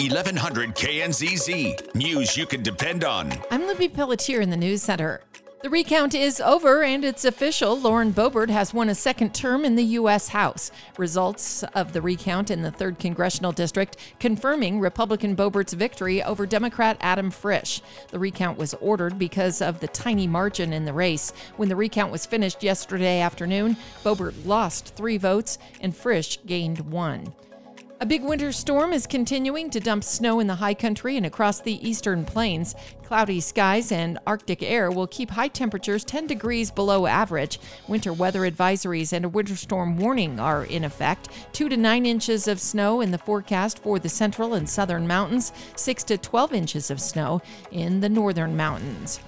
1100 KNZZ. News you can depend on. I'm Libby Pelletier in the News Center. The recount is over and it's official. Lauren Boebert has won a second term in the U.S. House. Results of the recount in the 3rd Congressional District confirming Republican Boebert's victory over Democrat Adam Frisch. The recount was ordered because of the tiny margin in the race. When the recount was finished yesterday afternoon, Boebert lost three votes and Frisch gained one. A big winter storm is continuing to dump snow in the high country and across the eastern plains. Cloudy skies and Arctic air will keep high temperatures 10 degrees below average. Winter weather advisories and a winter storm warning are in effect. 2 to 9 inches of snow in the forecast for the central and southern mountains, 6 to 12 inches of snow in the northern mountains.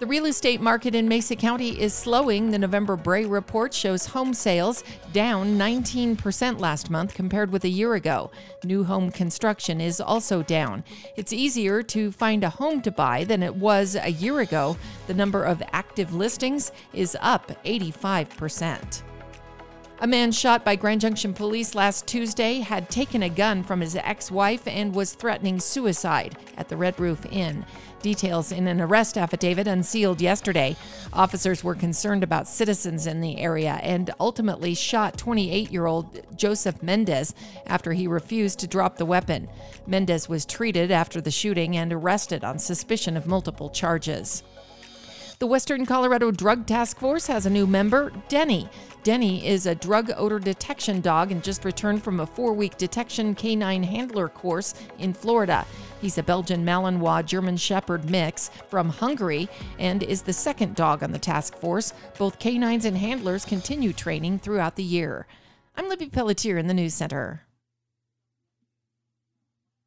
The real estate market in Mesa County is slowing. The November Bray report shows home sales down 19% last month compared with a year ago. New home construction is also down. It's easier to find a home to buy than it was a year ago. The number of active listings is up 85%. A man shot by Grand Junction police last Tuesday had taken a gun from his ex wife and was threatening suicide at the Red Roof Inn. Details in an arrest affidavit unsealed yesterday. Officers were concerned about citizens in the area and ultimately shot 28 year old Joseph Mendez after he refused to drop the weapon. Mendez was treated after the shooting and arrested on suspicion of multiple charges. The Western Colorado Drug Task Force has a new member, Denny. Denny is a drug odor detection dog and just returned from a four week detection canine handler course in Florida. He's a Belgian Malinois German Shepherd mix from Hungary and is the second dog on the task force. Both canines and handlers continue training throughout the year. I'm Libby Pelletier in the News Center.